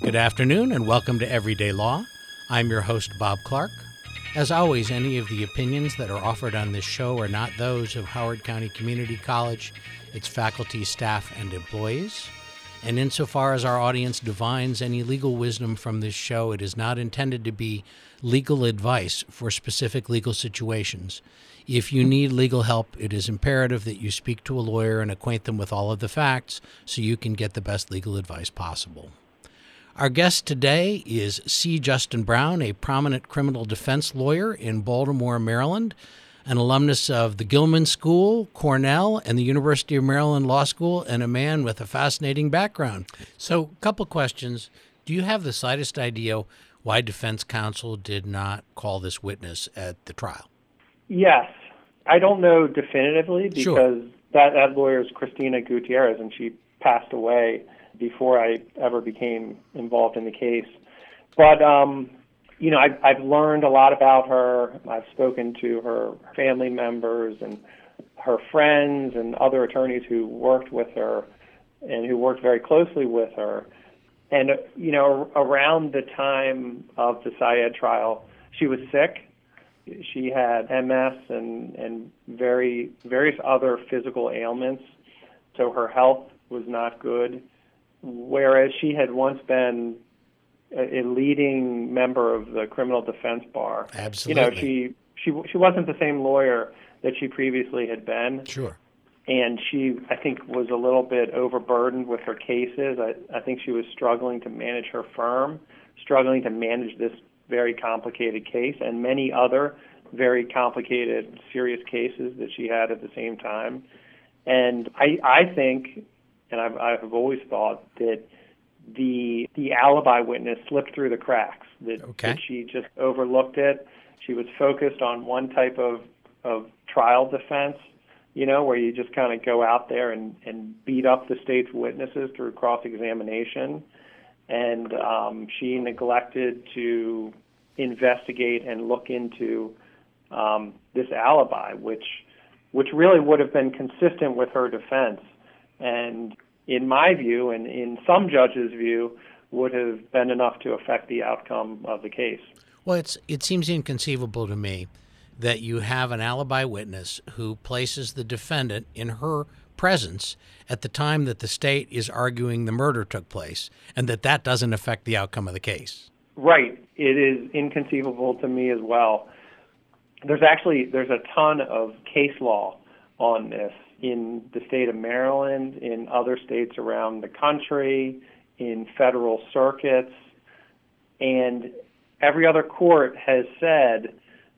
Good afternoon and welcome to Everyday Law. I'm your host, Bob Clark. As always, any of the opinions that are offered on this show are not those of Howard County Community College, its faculty, staff, and employees. And insofar as our audience divines any legal wisdom from this show, it is not intended to be legal advice for specific legal situations. If you need legal help, it is imperative that you speak to a lawyer and acquaint them with all of the facts so you can get the best legal advice possible. Our guest today is C. Justin Brown, a prominent criminal defense lawyer in Baltimore, Maryland, an alumnus of the Gilman School, Cornell, and the University of Maryland Law School, and a man with a fascinating background. So, a couple questions. Do you have the slightest idea why defense counsel did not call this witness at the trial? Yes. I don't know definitively because Sure. that, that lawyer is Cristina Gutierrez, and she passed away before I ever became involved in the case. But, um, you know, I've, I've learned a lot about her. I've spoken to her family members and her friends and other attorneys who worked with her and who worked very closely with her. And, you know, around the time of the Syed trial, she was sick she had MS and and very various other physical ailments, so her health was not good. Whereas she had once been a, a leading member of the criminal defense bar. Absolutely. You know, she she she wasn't the same lawyer that she previously had been Sure. and she I think was a little bit overburdened with her cases. I, I think she was struggling to manage her firm, struggling to manage this very complicated case and many other very complicated serious cases that she had at the same time. And I I think and I've I've always thought that the the alibi witness slipped through the cracks that, Okay. that she just overlooked it. She was focused on one type of of trial defense you know, where you just kind of go out there and, and beat up the state's witnesses through cross examination. And um, she neglected to investigate and look into um, this alibi, which which really would have been consistent with her defense, and in my view, and in some judges' view, would have been enough to affect the outcome of the case. Well, it's it seems inconceivable to me that you have an alibi witness who places the defendant in her presence at the time that the state is arguing the murder took place, and that that doesn't affect the outcome of the case. Right. It is inconceivable to me as well. There's actually there's a ton of case law on this in the state of Maryland, in other states around the country, in federal circuits, and every other court has said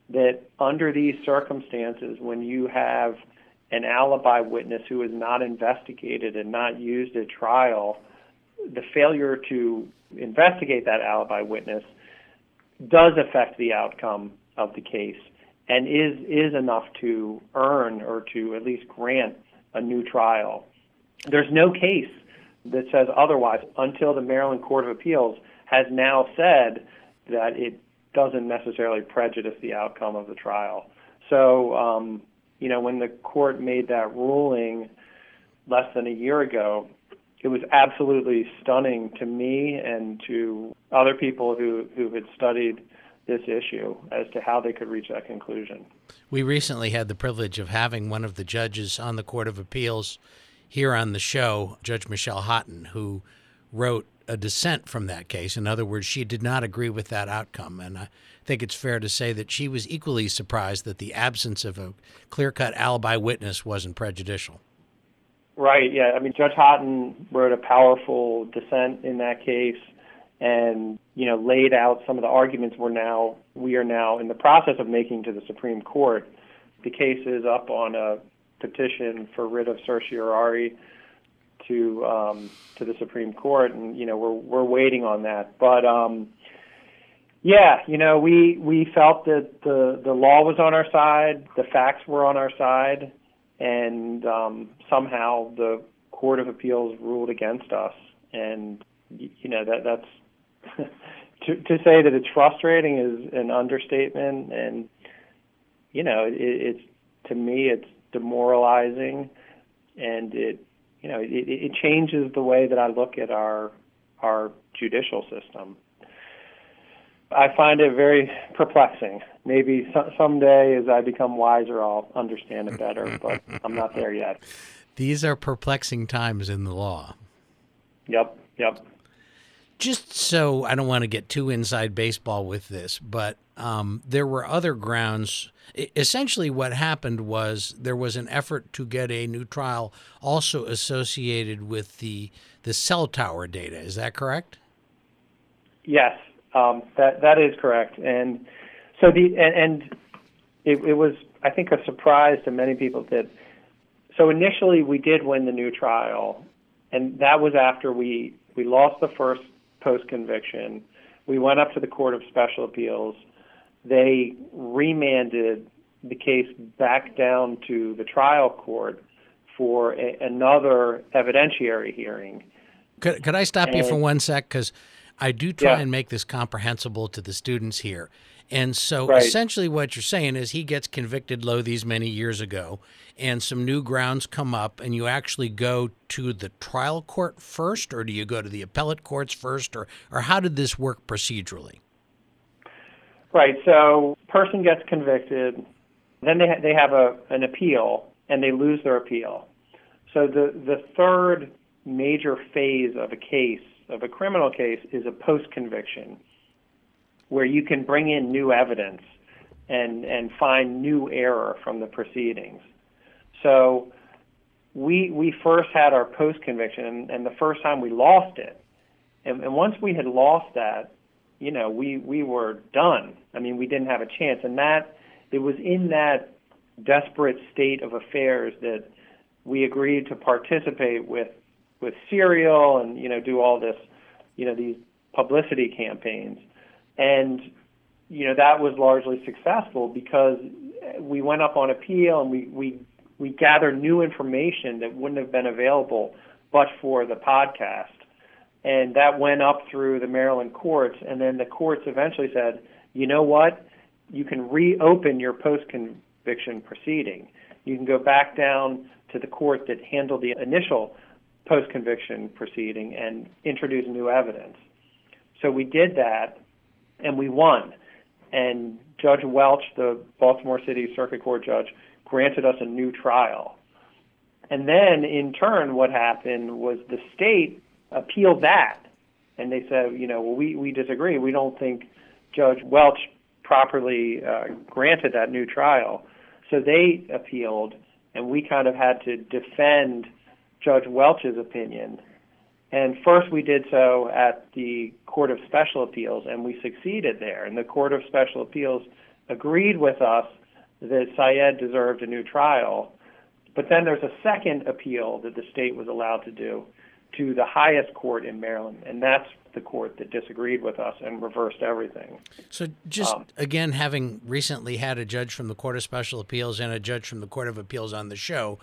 that under these circumstances, when you have an alibi witness who is not investigated and not used at trial, the failure to investigate that alibi witness does affect the outcome of the case and is is enough to earn or to at least grant a new trial. There's no case that says otherwise until the Maryland Court of Appeals has now said that it doesn't necessarily prejudice the outcome of the trial. So, um, you know, when the court made that ruling less than a year ago, it was absolutely stunning to me and to other people who, who had studied this issue as to how they could reach that conclusion. We recently had the privilege of having one of the judges on the Court of Appeals here on the show, Judge Michele Hotten, who wrote a dissent from that case. In other words, she did not agree with that outcome. And I think it's fair to say that she was equally surprised that the absence of a clear cut alibi witness wasn't prejudicial. Right. Yeah. I mean, Judge Houghton wrote a powerful dissent in that case, and you know laid out some of the arguments we're now we are now in the process of making to the Supreme Court. The case is up on a petition for writ of certiorari to um, to the Supreme Court, and you know we're we're waiting on that. But um, yeah, you know we we felt that the the law was on our side, the facts were on our side, and um, somehow the Court of Appeals ruled against us. And you know that that's to to say that it's frustrating is an understatement. And you know it, it's to me it's demoralizing, and it you know it, it changes the way that I look at our our judicial system. I find it very perplexing. Maybe so- someday, as I become wiser, I'll understand it better, but I'm not there yet. These are perplexing times in the law. Yep, yep. Just so I don't want to get too inside baseball with this, but um, there were other grounds. Essentially, what happened was there was an effort to get a new trial also associated with the the cell tower data. Is that correct? Yes, um, that that is correct. And so the and, and it, it was I think a surprise to many people that so initially we did win the new trial, and that was after we we lost the first post conviction. We went up to the Court of Special Appeals. They remanded the case back down to the trial court for a, another evidentiary hearing. Could, could I stop and, you for one sec? Because I do try yeah. and make this comprehensible to the students here. And so right. essentially what you're saying is he gets convicted lo these many years ago and some new grounds come up and you actually go to the trial court first or do you go to the appellate courts first or or how did this work procedurally? Right. So person gets convicted, then they ha- they have a an appeal and they lose their appeal. So the the third major phase of a case of a criminal case is a post conviction, where you can bring in new evidence and and find new error from the proceedings. So we we first had our post conviction, and, and the first time we lost it, and, and once we had lost that, you know, we we were done. I mean, we didn't have a chance, and that it was in that desperate state of affairs that we agreed to participate with with Serial and you know do all this, you know these publicity campaigns, and you know that was largely successful because we went up on appeal and we we we gathered new information that wouldn't have been available but for the podcast, and that went up through the Maryland courts, and then the courts eventually said, you know what, you can reopen your post conviction proceeding. You can go back down to the court that handled the initial post conviction proceeding and introduce new evidence. So we did that and we won. And Judge Welch, the Baltimore City Circuit Court judge, granted us a new trial. And then in turn, what happened was the state appealed that. And they said, you know, well, we, we disagree. We don't think Judge Welch properly uh, granted that new trial. So they appealed, and we kind of had to defend Judge Welch's opinion. And first, we did so at the Court of Special Appeals, and we succeeded there. And the Court of Special Appeals agreed with us that Syed deserved a new trial. But then there's a second appeal that the state was allowed to do to the highest court in Maryland, and that's the court that disagreed with us and reversed everything. So, just um, again, having recently had a judge from the Court of Special Appeals and a judge from the Court of Appeals on the show,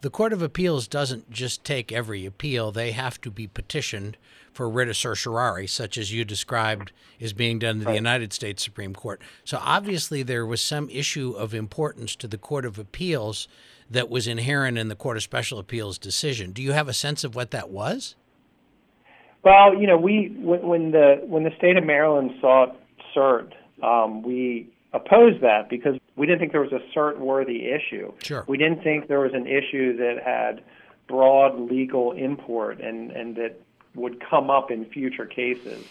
the Court of Appeals doesn't just take every appeal, they have to be petitioned for writ of certiorari, such as you described is being done to the United States Supreme Court. So obviously, there was some issue of importance to the Court of Appeals that was inherent in the Court of Special Appeals decision. Do you have a sense of what that was? Well, you know, we when, when the when the state of Maryland sought cert, um, we opposed that because we didn't think there was a cert worthy issue. Sure. We didn't think there was an issue that had broad legal import and, and that would come up in future cases.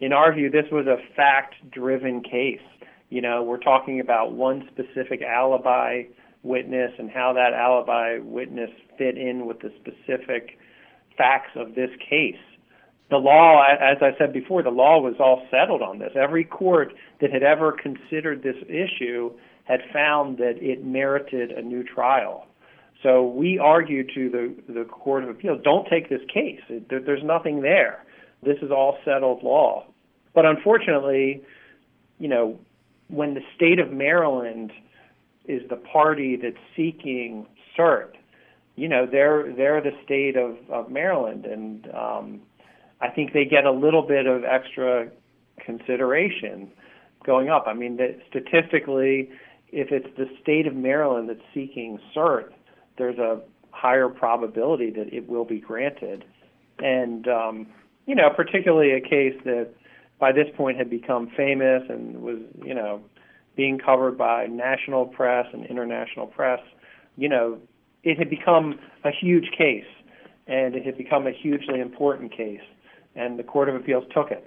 In our view, this was a fact driven case. You know, we're talking about one specific alibi witness and how that alibi witness fit in with the specific facts of this case the law, as I said before, the law was all settled on this. Every court that had ever considered this issue had found that it merited a new trial. So we argued to the, the Court of Appeals, don't take this case. It, there, there's nothing there. This is all settled law. But unfortunately, you know, when the state of Maryland is the party that's seeking cert, you know, they're they're the state of, of Maryland, and um, I think they get a little bit of extra consideration going up. I mean, the, statistically, if it's the state of Maryland that's seeking cert, there's a higher probability that it will be granted. And um, you know, particularly a case that by this point had become famous and was, you know, being covered by national press and international press, you know, it had become a huge case and it had become a hugely important case. And the Court of Appeals took it.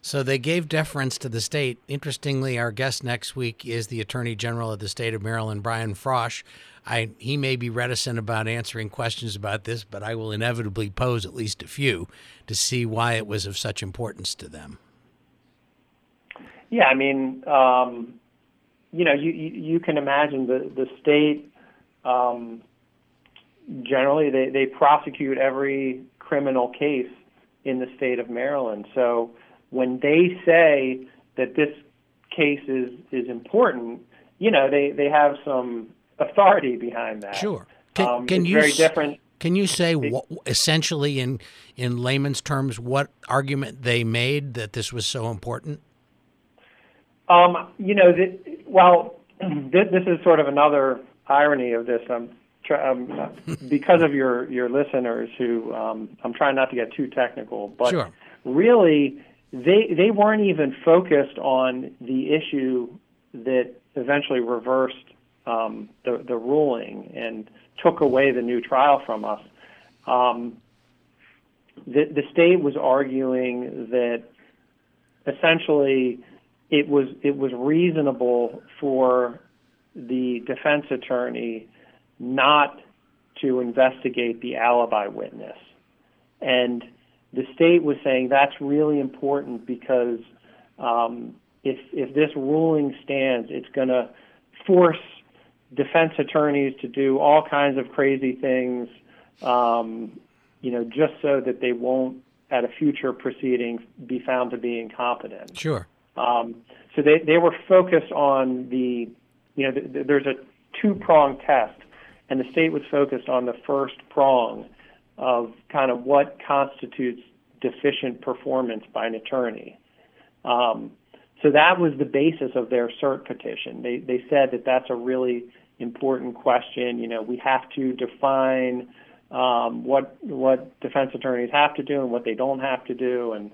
So they gave deference to the state. Interestingly, our guest next week is the Attorney General of the state of Maryland, Brian Frosh. I, he may be reticent about answering questions about this, but I will inevitably pose at least a few to see why it was of such importance to them. Yeah, I mean, um, you know, you, you, you can imagine the the state. Um, generally, they they prosecute every criminal case in the state of Maryland. So when they say that this case is is important, you know, they they have some authority behind that. Sure. Can, um, can you very s- different. Can you say what, essentially in in layman's terms what argument they made that this was so important? Um, you know, the, well, this, this is sort of another irony of this. I'm try, um, because of your your listeners who um, I'm trying not to get too technical, but Sure. really they they weren't even focused on the issue that eventually reversed um, the the ruling and took away the new trial from us. Um, the the state was arguing that essentially it was it was reasonable for the defense attorney not to investigate the alibi witness. And the state was saying that's really important because um, if if this ruling stands, it's going to force defense attorneys to do all kinds of crazy things, um, you know, just so that they won't, at a future proceeding, be found to be incompetent. Sure. Um, so they, they were focused on the, you know, th- th- there's a two prong test, and the state was focused on the first prong of kind of what constitutes deficient performance by an attorney. Um, so that was the basis of their cert petition. They, they said that that's a really important question. You know, we have to define um, what what defense attorneys have to do and what they don't have to do, and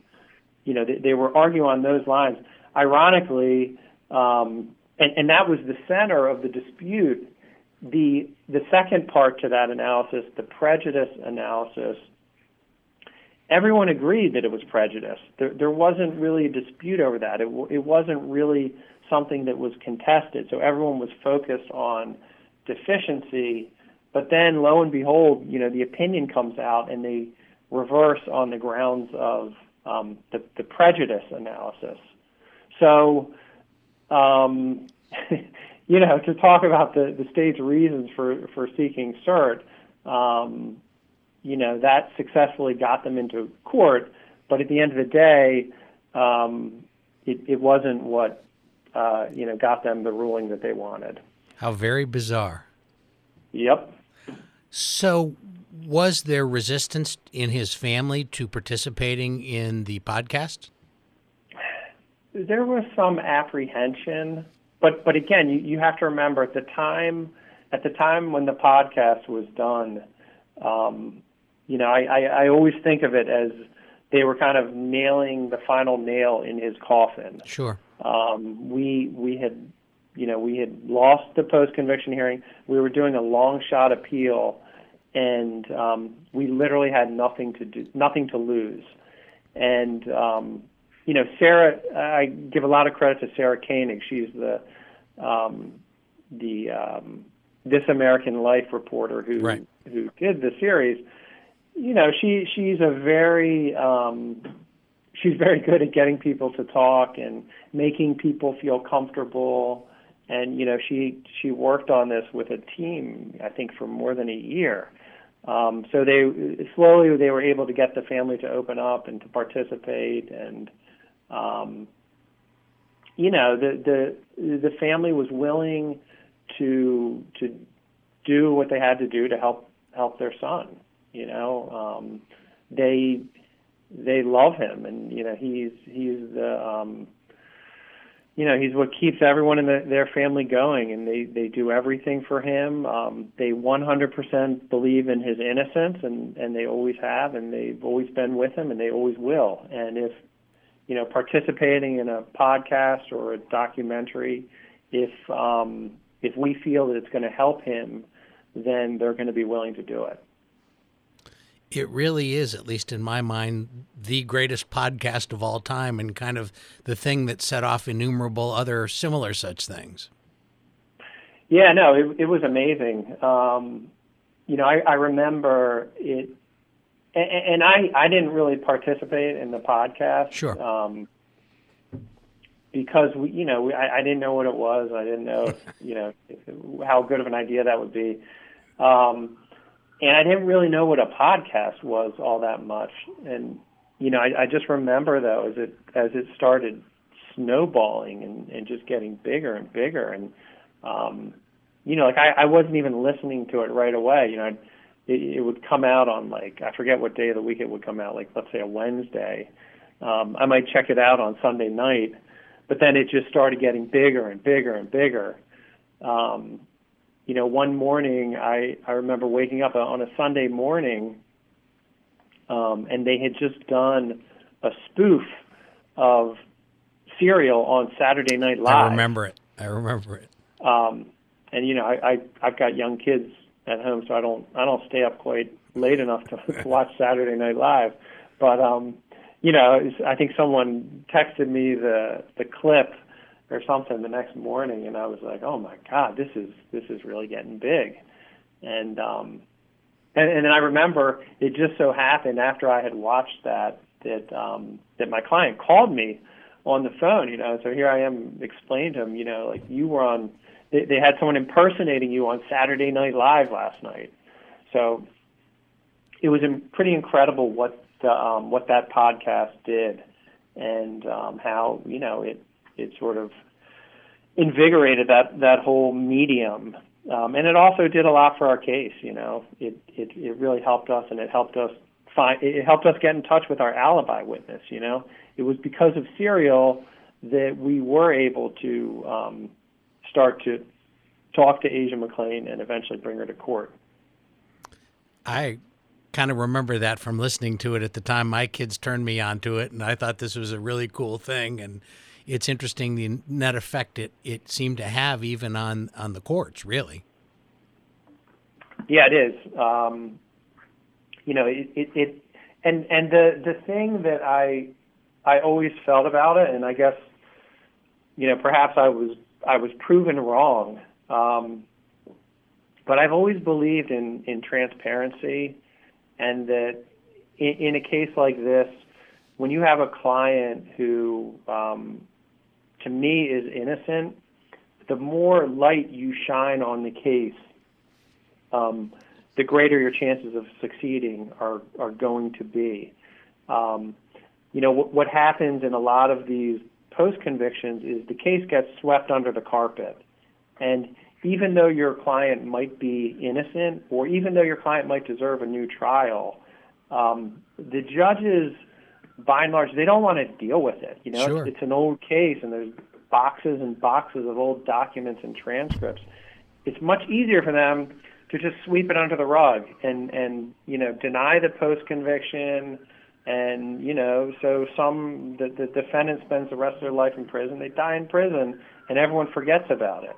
you know, they, they were arguing on those lines. Ironically, um, and, and that was the center of the dispute. The the second part to that analysis, the prejudice analysis, everyone agreed that it was prejudice. There, there wasn't really a dispute over that. It, it wasn't really something that was contested. So everyone was focused on deficiency. But then, lo and behold, you know, the opinion comes out and they reverse on the grounds of um, the, the prejudice analysis. So, um, you know, to talk about the, the state's reasons for, for seeking cert, um, you know, that successfully got them into court. But at the end of the day, um, it, it wasn't what, uh, you know, got them the ruling that they wanted. How very bizarre. Yep. So, was there resistance in his family to participating in the podcast? There was some apprehension, but but again, you, you have to remember at the time at the time when the podcast was done, um, you know, I, I, I always think of it as they were kind of nailing the final nail in his coffin. Sure. Um, we we had you know we had lost the post conviction hearing. We were doing a long shot appeal, and um, we literally had nothing to do, nothing to lose. And um, you know, Sarah, I give a lot of credit to Sarah Koenig. She's the um, the um, This American Life reporter who Right. who did the series. You know, she she's a very um, she's very good at getting people to talk and making people feel comfortable. And you know, she she worked on this with a team, I think, for more than a year. Um, so they slowly they were able to get the family to open up and to participate, and um, you know, the the the family was willing to to do what they had to do to help help their son. You know, um, they they love him, and you know he's he's the um, you know, he's what keeps everyone in the, their family going, and they they do everything for him. Um, they 100% believe in his innocence, and and they always have, and they've always been with him, and they always will. And if you know, participating in a podcast or a documentary, if um, if we feel that it's going to help him, then they're going to be willing to do it it really is, at least in my mind, the greatest podcast of all time and kind of the thing that set off innumerable other similar such things. Yeah, no, it, it was amazing. Um, you know, I, I remember it, and, and I, I didn't really participate in the podcast. Sure. Um, because we, you know, we, I, I didn't know what it was. I didn't know, you know, how good of an idea that would be. Um, and I didn't really know what a podcast was all that much. And you know, I, I just remember though as it as it started snowballing and, and just getting bigger and bigger, and um, you know, like I, I wasn't even listening to it right away. You know, I'd, it, it would come out on like I forget what day of the week it would come out, like let's say a Wednesday. Um, I might check it out on Sunday night, but then it just started getting bigger and bigger and bigger. Um, you know, one morning I, I remember waking up on a Sunday morning um, and they had just done a spoof of Serial on Saturday Night Live. I remember it. I remember it. Um, and you know, I, I I've got young kids at home, so I don't I don't stay up quite late enough to watch Saturday Night Live. But um, you know, I think someone texted me the the clip or something the next morning, and I was like, oh my god, this is this is really getting big, and um, and, and then I remember it just so happened after I had watched that that um, that my client called me on the phone, you know, so here I am explaining to him, you know, like you were on, they, they had someone impersonating you on Saturday Night Live last night, so it was pretty incredible what the, um, what that podcast did, and um, how you know it it sort of invigorated that that whole medium. Um, and it also did a lot for our case. You know, it, it it really helped us, and it helped us find it helped us get in touch with our alibi witness. You know, it was because of Serial that we were able to um, start to talk to Asia McClain and eventually bring her to court. I kind of remember that from listening to it at the time. My kids turned me onto it, and I thought this was a really cool thing. And it's interesting the net effect it, it seemed to have even on, on the courts, really. Yeah, it is. Um, you know, it, it, it, and and the the thing that I I always felt about it, and I guess you know perhaps I was I was proven wrong, um, but I've always believed in in transparency, and that in, in a case like this, when you have a client who um, to me is innocent, the more light you shine on the case, um, the greater your chances of succeeding are are going to be. Um, you know what, what happens in a lot of these post convictions is the case gets swept under the carpet, and even though your client might be innocent, or even though your client might deserve a new trial, um, the judges by and large, they don't want to deal with it. You know, sure. it's, it's an old case, and there's boxes and boxes of old documents and transcripts. It's much easier for them to just sweep it under the rug and and you know deny the post conviction, and you know so some the, the defendant spends the rest of their life in prison. They die in prison, and everyone forgets about it.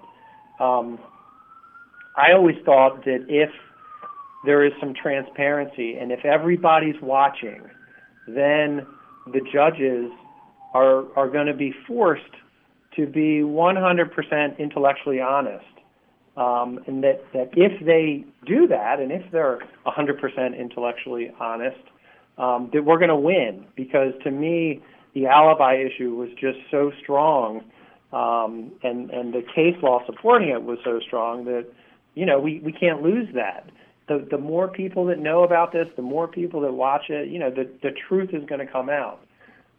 Um, I always thought that if there is some transparency and if everybody's watching then the judges are are going to be forced to be 100% intellectually honest. Um, and that, that if they do that, and if they're 100% intellectually honest, um, that we're going to win. Because to me, the alibi issue was just so strong, um, and and the case law supporting it was so strong that you know we we can't lose that the the more people that know about this, the more people that watch it, you know, the the truth is going to come out.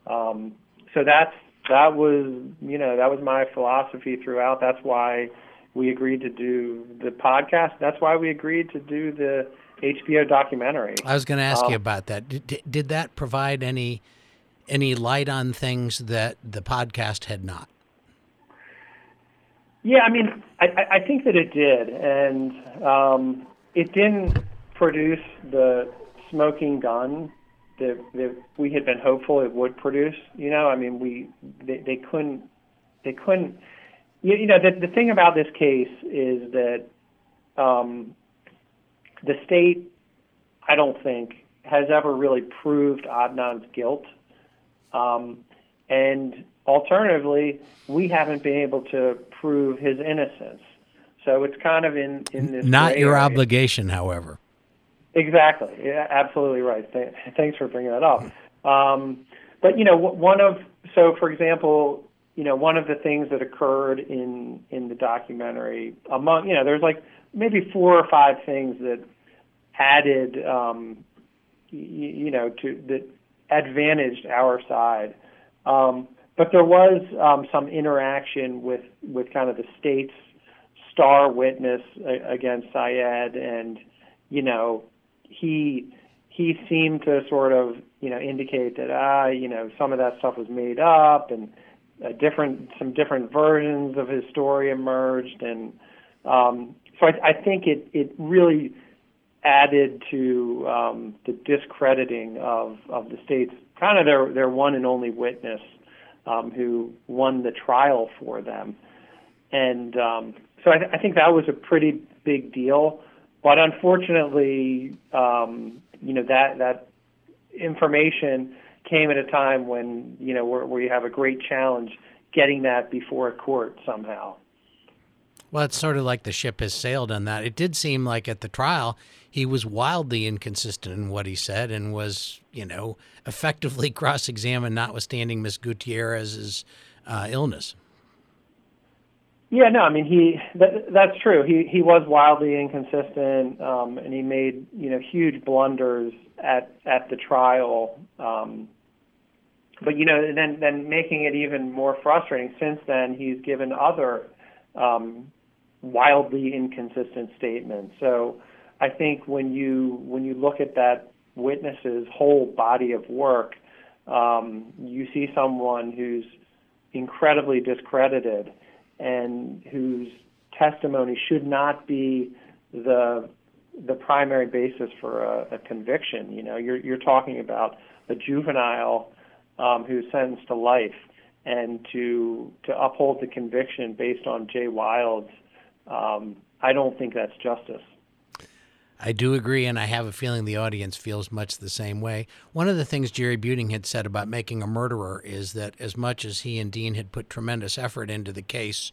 Um, so that's that was you know that was my philosophy throughout. That's why we agreed to do the podcast. That's why we agreed to do the HBO documentary. I was going to ask um, you about that. Did, did that provide any any light on things that the podcast had not? Yeah, I mean, I, I think that it did, and um, it didn't produce the smoking gun that, that we had been hopeful it would produce. You know, I mean, we they, they couldn't they couldn't. You, you know, the the thing about this case is that um, the state, I don't think, has ever really proved Adnan's guilt. Um, and alternatively, we haven't been able to prove his innocence. So it's kind of in, in this. Not your area. obligation, however. Exactly. Yeah, absolutely right. Th- thanks for bringing that up. Um, but you know, one of so for example, you know, one of the things that occurred in in the documentary among you know, there's like maybe four or five things that added, um, you, you know, to that advantaged our side. Um, but there was um, some interaction with with kind of the state's star witness against Syed, and you know, he he seemed to sort of you know indicate that ah you know some of that stuff was made up and different some different versions of his story emerged. And um, so I, I think it it really added to um, the discrediting of of the state's kind of their their one and only witness um, who won the trial for them. And um, so I, th- I think that was a pretty big deal. But unfortunately, um, you know that that information came at a time when you know where, where you have a great challenge getting that before a court somehow. Well, it's sort of like the ship has sailed on that. It did seem like at the trial he was wildly inconsistent in what he said and was, you know, effectively cross-examined, notwithstanding Miss Gutierrez's uh, illness. Yeah, no, I mean he that, that's true. He he was wildly inconsistent, um, and he made you know huge blunders at at the trial. Um, but you know, then then making it even more frustrating. Since then, he's given other um, wildly inconsistent statements. So I think when you when you look at that witness's whole body of work, um, you see someone who's incredibly discredited and whose testimony should not be the the primary basis for a, a conviction. You know, you're you're talking about a juvenile um, who's sentenced to life, and to to uphold the conviction based on Jay Wilds, um, I don't think that's justice. I do agree, and I have a feeling the audience feels much the same way. One of the things Jerry Buting had said about making a murderer is that as much as he and Dean had put tremendous effort into the case,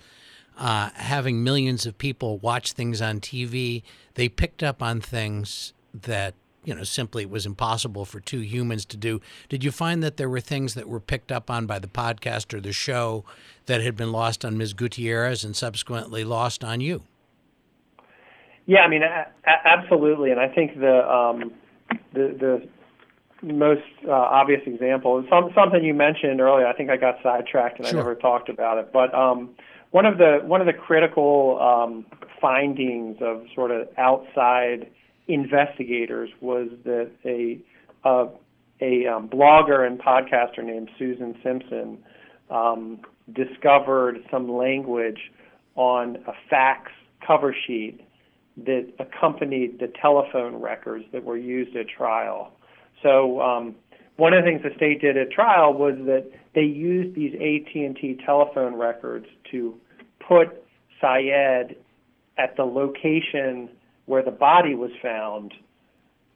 uh, having millions of people watch things on TV, they picked up on things that you know simply it was impossible for two humans to do. Did you find that there were things that were picked up on by the podcast or the show that had been lost on Ms. Gutierrez and subsequently lost on you? Yeah, I mean, a- absolutely, and I think the um, the the most uh, obvious example is some, something you mentioned earlier. I think I got sidetracked and sure. I never talked about it, but um, one of the one of the critical um, findings of sort of outside investigators was that a uh, a um, blogger and podcaster named Susan Simpson um, discovered some language on a fax cover sheet that accompanied the telephone records that were used at trial. So um, one of the things the state did at trial was that they used these AT&T telephone records to put Syed at the location where the body was found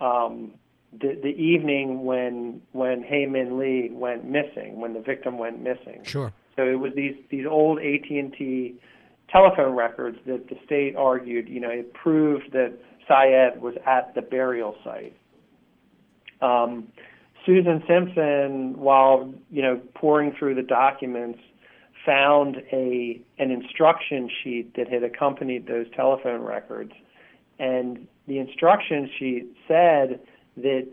um, the, the evening when when Hae Min Lee went missing, when the victim went missing. Sure. So it was these these old AT&T telephone records that the state argued, you know, it proved that Syed was at the burial site. Um, Susan Simpson, while you know poring through the documents, found a an instruction sheet that had accompanied those telephone records, and the instruction sheet said that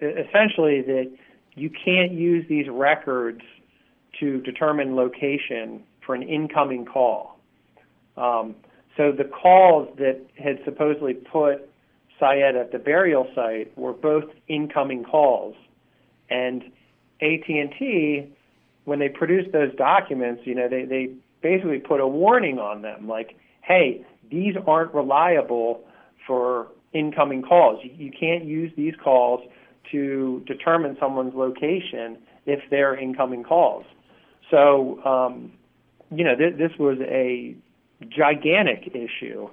essentially that you can't use these records to determine location for an incoming call. Um, so the calls that had supposedly put Syed at the burial site were both incoming calls, and AT&T, when they produced those documents, you know, they they basically put a warning on them, like, hey, these aren't reliable for incoming calls. You, can't use these calls to determine someone's location if they're incoming calls. So, um, you know, th- this was a gigantic issue,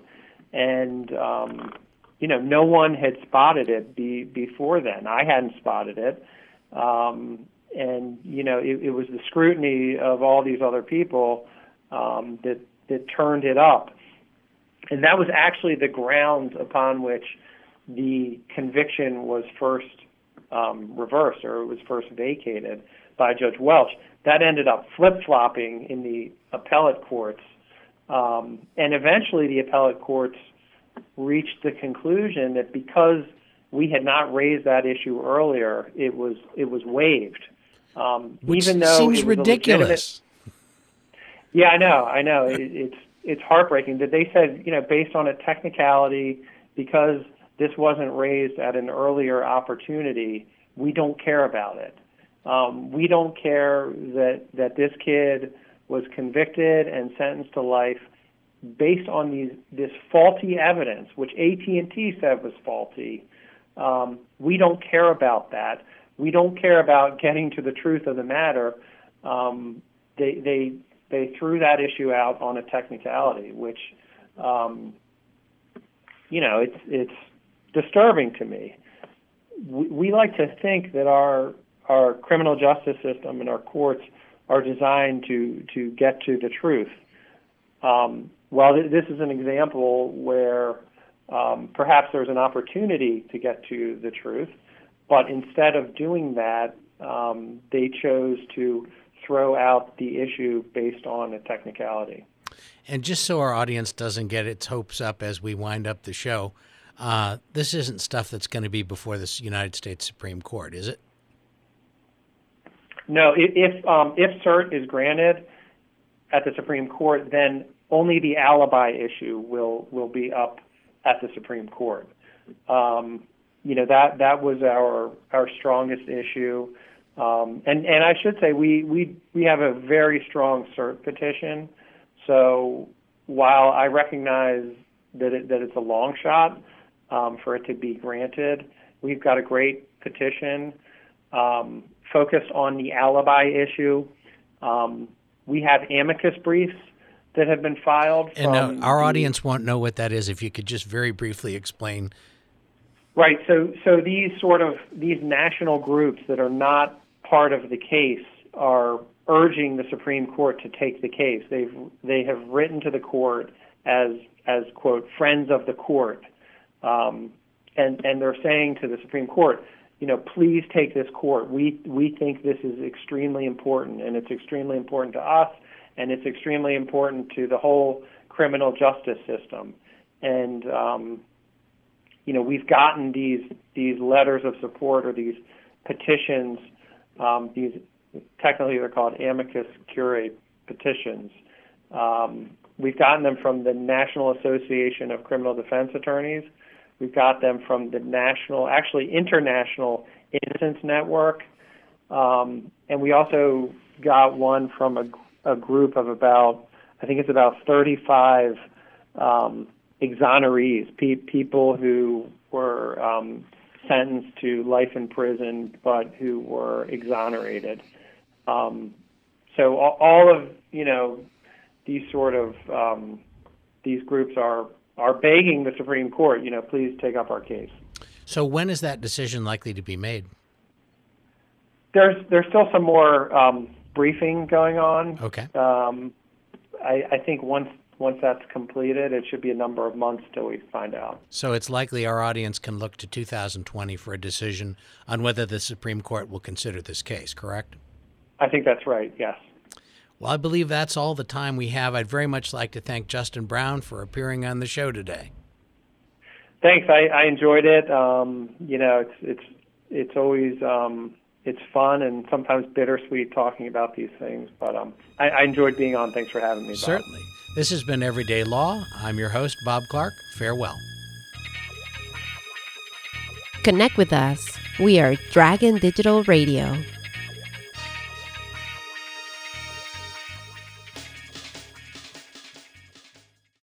and um, you know, no one had spotted it be, before then. I hadn't spotted it, um, and you know, it, it was the scrutiny of all these other people um, that that turned it up, and that was actually the grounds upon which the conviction was first um, reversed or it was first vacated by Judge Welch. That ended up flip flopping in the appellate courts. Um, and eventually the appellate courts reached the conclusion that because we had not raised that issue earlier, it was it was waived. Um, Which even though seems ridiculous. Yeah, I know, I know. It, it's it's heartbreaking that they said, you know, based on a technicality, because this wasn't raised at an earlier opportunity, we don't care about it. Um, we don't care that that this kid was convicted and sentenced to life based on these this faulty evidence, which AT and T said was faulty. Um, we don't care about that. We don't care about getting to the truth of the matter. Um, they they they threw that issue out on a technicality, which um, you know it's it's disturbing to me. We, we like to think that our our criminal justice system and our courts are designed to to get to the truth. Um, well, th- this is an example where um, perhaps there's an opportunity to get to the truth, but instead of doing that, um, they chose to throw out the issue based on a technicality. And just so our audience doesn't get its hopes up as we wind up the show, uh, this isn't stuff that's going to be before the United States Supreme Court, is it? No. If um, if cert is granted at the Supreme Court, then only the alibi issue will will be up at the Supreme Court. Um, you know that that was our our strongest issue, um, and and I should say we we we have a very strong cert petition. So while I recognize that it, that it's a long shot, um, for it to be granted. We've got a great petition um, focused on the alibi issue. Um, we have amicus briefs that have been filed. And our the, audience won't know what that is. If you could just very briefly explain. Right. So, so these sort of these national groups that are not part of the case are urging the Supreme Court to take the case. They've they have written to the court as as quote friends of the court um, and and they're saying to the Supreme Court, you know, please take this court. We we think this is extremely important, and it's extremely important to us, and it's extremely important to the whole criminal justice system. And um, you know, we've gotten these these letters of support or these petitions. Um, these technically they're called amicus curiae petitions. Um, we've gotten them from the National Association of Criminal Defense Attorneys We've got them from the national, actually international Innocence Network, um, and we also got one from a, a, group of about, I think it's about 35 um, exonerees, pe- people who were um, sentenced to life in prison but who were exonerated. Um, so all, all, of you know these sort of um, these groups are are begging the Supreme Court, you know, please take up our case. So when is that decision likely to be made? There's there's still some more um, briefing going on. Okay. Um, I, I think once once that's completed, it should be a number of months till we find out. So it's likely our audience can look to 2020 for a decision on whether the Supreme Court will consider this case. Correct? I think that's right. Yes. Well, I believe that's all the time we have. I'd very much like to thank Justin Brown for appearing on the show today. Thanks. I, I enjoyed it. Um, you know, it's it's it's always um, it's fun and sometimes bittersweet talking about these things. But um, I, I enjoyed being on. Thanks for having me. Bob. Certainly. This has been Everyday Law. I'm your host, Bob Clark. Farewell. Connect with us. We are Dragon Digital Radio.